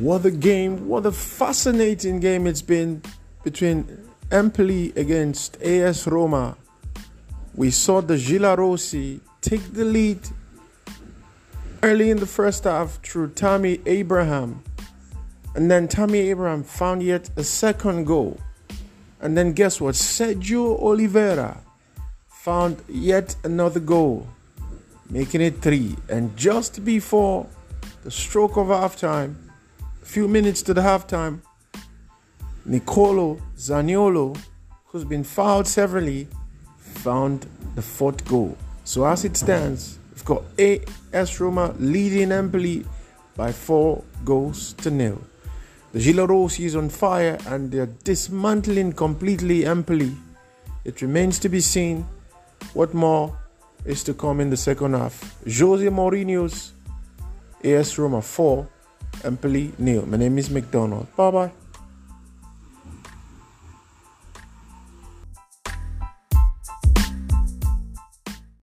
What a game, what a fascinating game it's been between Empoli against AS Roma. We saw the Giallorossi take the lead early in the first half through Tammy Abraham. And then Tammy Abraham found yet a second goal. And then guess what? Sergio Oliveira found yet another goal, making it three. And just before the stroke of halftime, few minutes to the halftime, Nicolo Zaniolo, who's been fouled severally, found the fourth goal. So as it stands, we've got AS Roma leading Empoli by four goals to nil. The Giallorossi is on fire and they're dismantling completely Empoli. It remains to be seen what more is to come in the second half. Jose Mourinho's AS Roma 4, Empoli nil. My name is McDonald. Bye bye.